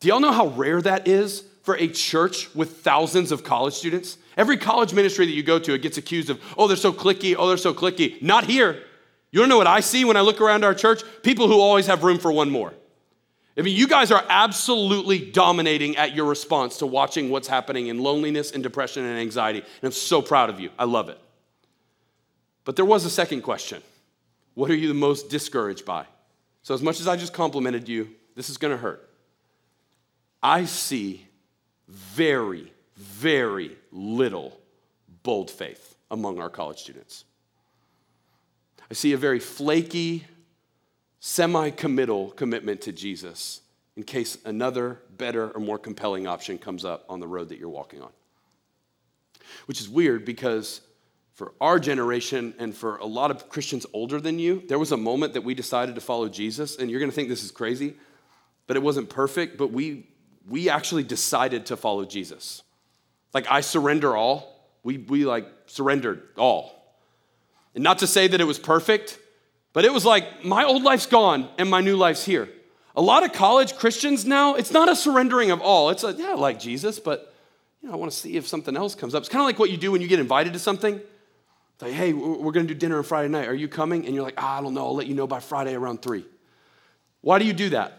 Do y'all know how rare that is for a church with thousands of college students? Every college ministry that you go to, it gets accused of, oh, they're so clicky, oh, they're so clicky. Not here. You don't know what I see when I look around our church? People who always have room for one more. I mean, you guys are absolutely dominating at your response to watching what's happening in loneliness and depression and anxiety. And I'm so proud of you. I love it. But there was a second question What are you the most discouraged by? So, as much as I just complimented you, this is going to hurt. I see very, very little bold faith among our college students. I see a very flaky, semi committal commitment to Jesus in case another better or more compelling option comes up on the road that you're walking on. Which is weird because for our generation and for a lot of Christians older than you, there was a moment that we decided to follow Jesus, and you're gonna think this is crazy, but it wasn't perfect, but we, we actually decided to follow Jesus. Like, I surrender all. We, we like surrendered all. And not to say that it was perfect, but it was like my old life's gone and my new life's here. A lot of college Christians now, it's not a surrendering of all. It's a, yeah, I like Jesus, but you know, I want to see if something else comes up. It's kind of like what you do when you get invited to something. It's like, hey, we're going to do dinner on Friday night. Are you coming? And you're like, ah, I don't know. I'll let you know by Friday around three. Why do you do that?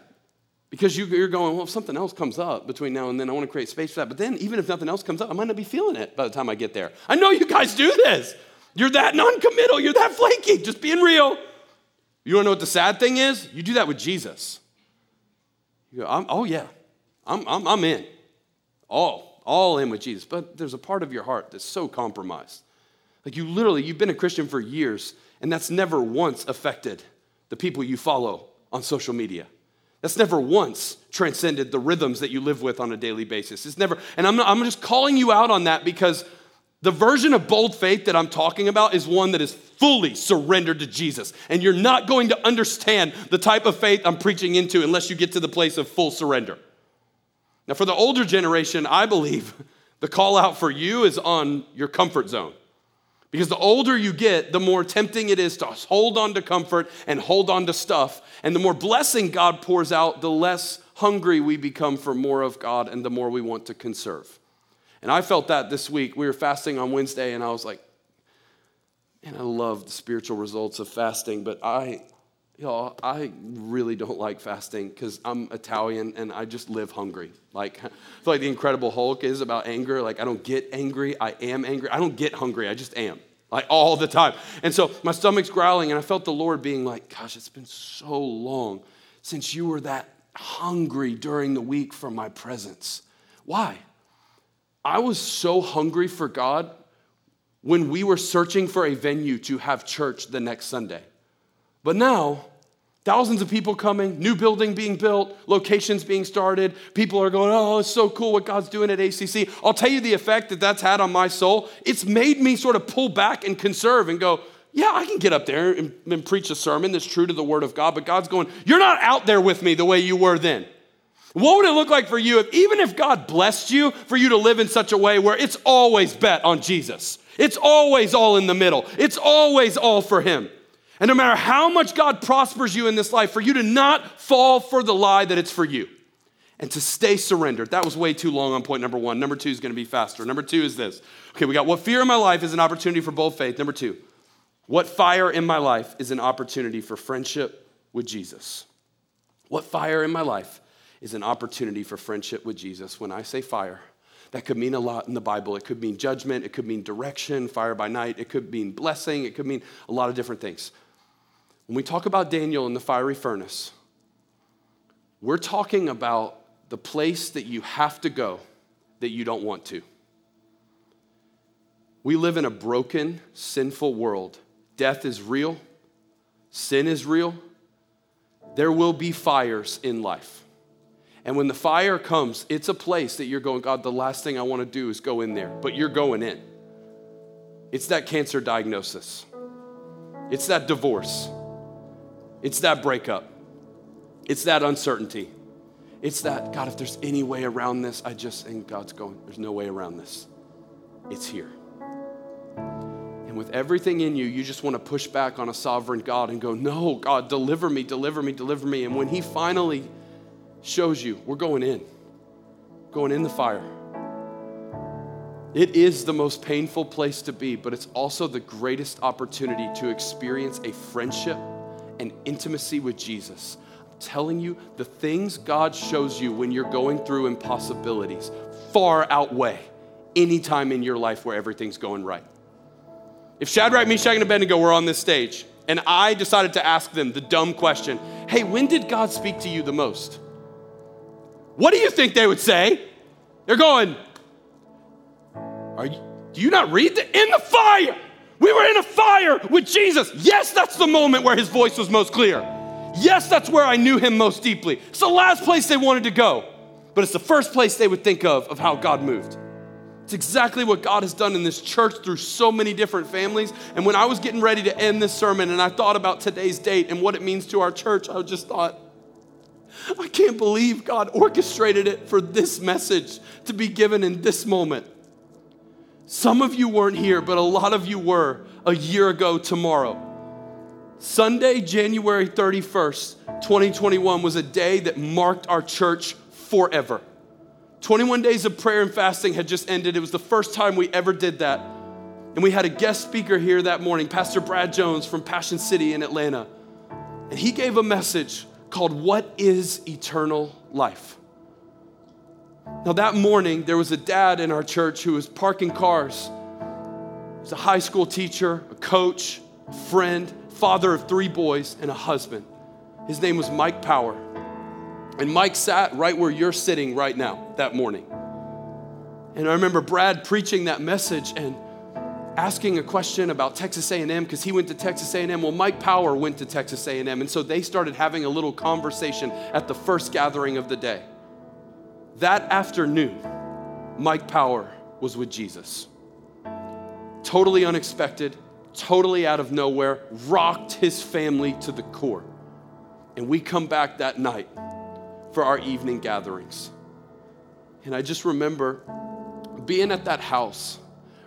Because you're going, well, if something else comes up between now and then, I want to create space for that. But then, even if nothing else comes up, I might not be feeling it by the time I get there. I know you guys do this. You're that non committal. You're that flaky. Just being real. You want to know what the sad thing is? You do that with Jesus. You go, oh, yeah, I'm, I'm, I'm in. All, all in with Jesus. But there's a part of your heart that's so compromised. Like you literally, you've been a Christian for years, and that's never once affected the people you follow on social media. That's never once transcended the rhythms that you live with on a daily basis. It's never, and I'm, not, I'm just calling you out on that because the version of bold faith that I'm talking about is one that is fully surrendered to Jesus. And you're not going to understand the type of faith I'm preaching into unless you get to the place of full surrender. Now, for the older generation, I believe the call out for you is on your comfort zone. Because the older you get, the more tempting it is to hold on to comfort and hold on to stuff. And the more blessing God pours out, the less hungry we become for more of God and the more we want to conserve. And I felt that this week. We were fasting on Wednesday, and I was like, and I love the spiritual results of fasting, but I, y'all, I really don't like fasting because I'm Italian and I just live hungry. Like, I feel like the Incredible Hulk is about anger. Like, I don't get angry, I am angry. I don't get hungry, I just am. Like all the time. And so my stomach's growling, and I felt the Lord being like, Gosh, it's been so long since you were that hungry during the week for my presence. Why? I was so hungry for God when we were searching for a venue to have church the next Sunday. But now, thousands of people coming, new building being built, locations being started. People are going, oh, it's so cool what God's doing at ACC. I'll tell you the effect that that's had on my soul. It's made me sort of pull back and conserve and go, yeah, I can get up there and, and preach a sermon that's true to the Word of God, but God's going, you're not out there with me the way you were then. What would it look like for you if, even if God blessed you, for you to live in such a way where it's always bet on Jesus? It's always all in the middle, it's always all for Him. And no matter how much God prospers you in this life, for you to not fall for the lie that it's for you and to stay surrendered. That was way too long on point number one. Number two is going to be faster. Number two is this. Okay, we got what fear in my life is an opportunity for bold faith. Number two, what fire in my life is an opportunity for friendship with Jesus. What fire in my life is an opportunity for friendship with Jesus. When I say fire, that could mean a lot in the Bible. It could mean judgment, it could mean direction, fire by night, it could mean blessing, it could mean a lot of different things. When we talk about Daniel in the fiery furnace, we're talking about the place that you have to go that you don't want to. We live in a broken, sinful world. Death is real, sin is real. There will be fires in life. And when the fire comes, it's a place that you're going, God, the last thing I want to do is go in there, but you're going in. It's that cancer diagnosis, it's that divorce, it's that breakup, it's that uncertainty. It's that, God, if there's any way around this, I just, and God's going, there's no way around this. It's here. And with everything in you, you just want to push back on a sovereign God and go, No, God, deliver me, deliver me, deliver me. And when He finally shows you we're going in, going in the fire. It is the most painful place to be, but it's also the greatest opportunity to experience a friendship and intimacy with Jesus. I'm telling you, the things God shows you when you're going through impossibilities far outweigh any time in your life where everything's going right. If Shadrach, Meshach, and Abednego were on this stage and I decided to ask them the dumb question, hey, when did God speak to you the most? What do you think they would say? They're going, Are you, do you not read the in the fire? We were in a fire with Jesus. Yes, that's the moment where his voice was most clear. Yes, that's where I knew him most deeply. It's the last place they wanted to go, but it's the first place they would think of of how God moved. It's exactly what God has done in this church through so many different families. And when I was getting ready to end this sermon and I thought about today's date and what it means to our church, I just thought, I can't believe God orchestrated it for this message to be given in this moment. Some of you weren't here, but a lot of you were a year ago tomorrow. Sunday, January 31st, 2021 was a day that marked our church forever. 21 days of prayer and fasting had just ended. It was the first time we ever did that. And we had a guest speaker here that morning, Pastor Brad Jones from Passion City in Atlanta. And he gave a message called What is Eternal Life? Now, that morning, there was a dad in our church who was parking cars. He was a high school teacher, a coach, a friend, father of three boys, and a husband. His name was Mike Power. And Mike sat right where you're sitting right now that morning. And I remember Brad preaching that message and asking a question about Texas A&M because he went to Texas A&M. Well, Mike Power went to Texas A&M, and so they started having a little conversation at the first gathering of the day. That afternoon, Mike Power was with Jesus. Totally unexpected, totally out of nowhere, rocked his family to the core. And we come back that night for our evening gatherings. And I just remember being at that house,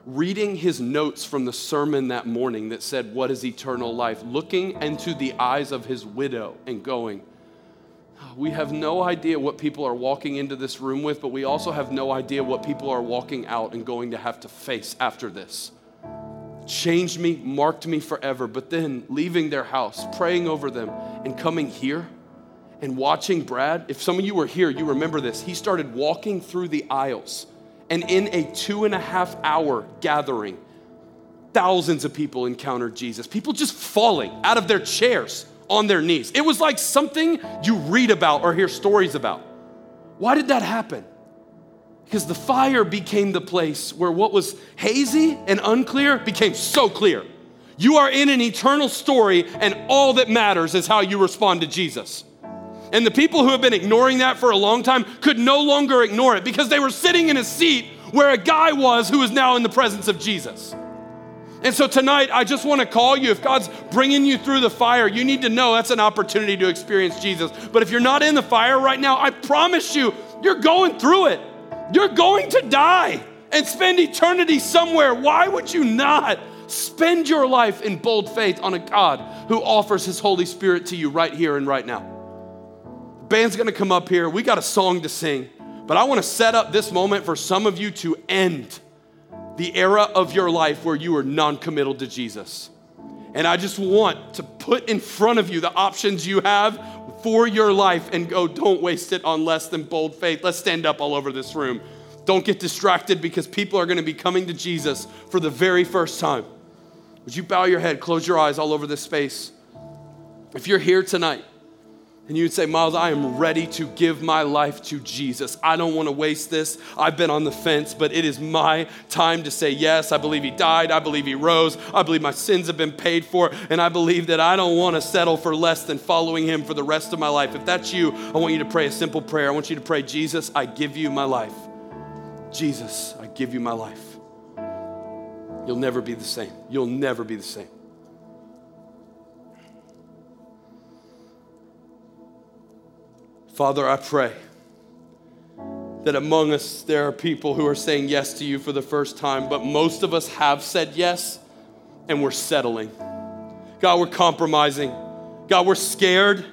reading his notes from the sermon that morning that said, What is eternal life? looking into the eyes of his widow and going, We have no idea what people are walking into this room with, but we also have no idea what people are walking out and going to have to face after this. Changed me, marked me forever, but then leaving their house, praying over them, and coming here and watching Brad, if some of you were here, you remember this. He started walking through the aisles, and in a two and a half hour gathering, thousands of people encountered Jesus. People just falling out of their chairs on their knees. It was like something you read about or hear stories about. Why did that happen? Because the fire became the place where what was hazy and unclear became so clear. You are in an eternal story, and all that matters is how you respond to Jesus. And the people who have been ignoring that for a long time could no longer ignore it because they were sitting in a seat where a guy was who is now in the presence of Jesus. And so tonight, I just want to call you. If God's bringing you through the fire, you need to know that's an opportunity to experience Jesus. But if you're not in the fire right now, I promise you, you're going through it. You're going to die and spend eternity somewhere. Why would you not spend your life in bold faith on a God who offers his Holy Spirit to you right here and right now? Band's gonna come up here. We got a song to sing, but I wanna set up this moment for some of you to end the era of your life where you are non committal to Jesus. And I just want to put in front of you the options you have for your life and go, don't waste it on less than bold faith. Let's stand up all over this room. Don't get distracted because people are to be coming to Jesus for the very first time. Would you bow your head, close your eyes all over this space? If you're here tonight and you'd say, Miles, I am ready to give my life to Jesus. I don't want to waste this. I've been on the fence, but it is my time to say yes. I believe He died. I believe He rose. I believe my sins have been paid for. And I believe that I don't want to settle for less than following Him for the rest of my life. If that's you, I want you to pray a simple prayer. I want you to pray, Jesus, I give you my life. Jesus, I give you my life. You'll never be the same. You'll never be the same. Father, I pray that among us there are people who are saying yes to you for the first time, but most of us have said yes and we're settling. God, we're compromising. God, we're scared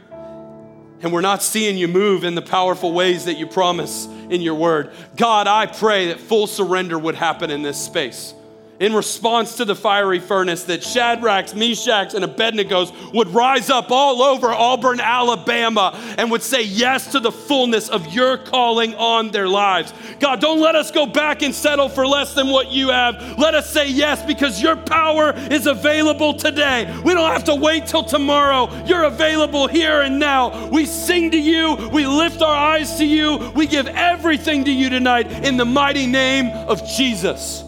and we're not seeing you move in the powerful ways that you promise in your word. God, I pray that full surrender would happen in this space in response to the fiery furnace that Shadrachs, Meshachs, and Abednego's would rise up all over Auburn, Alabama, and would say yes to the fullness of your calling on their lives. God, don't let us go back and settle for less than what you have. Let us say yes because your power is available today. We don't have to wait till tomorrow. You're available here and now. We sing to you, we lift our eyes to you, we give everything to you tonight in the mighty name of Jesus.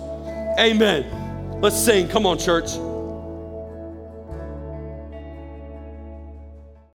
Amen. Let's sing. Come on, church.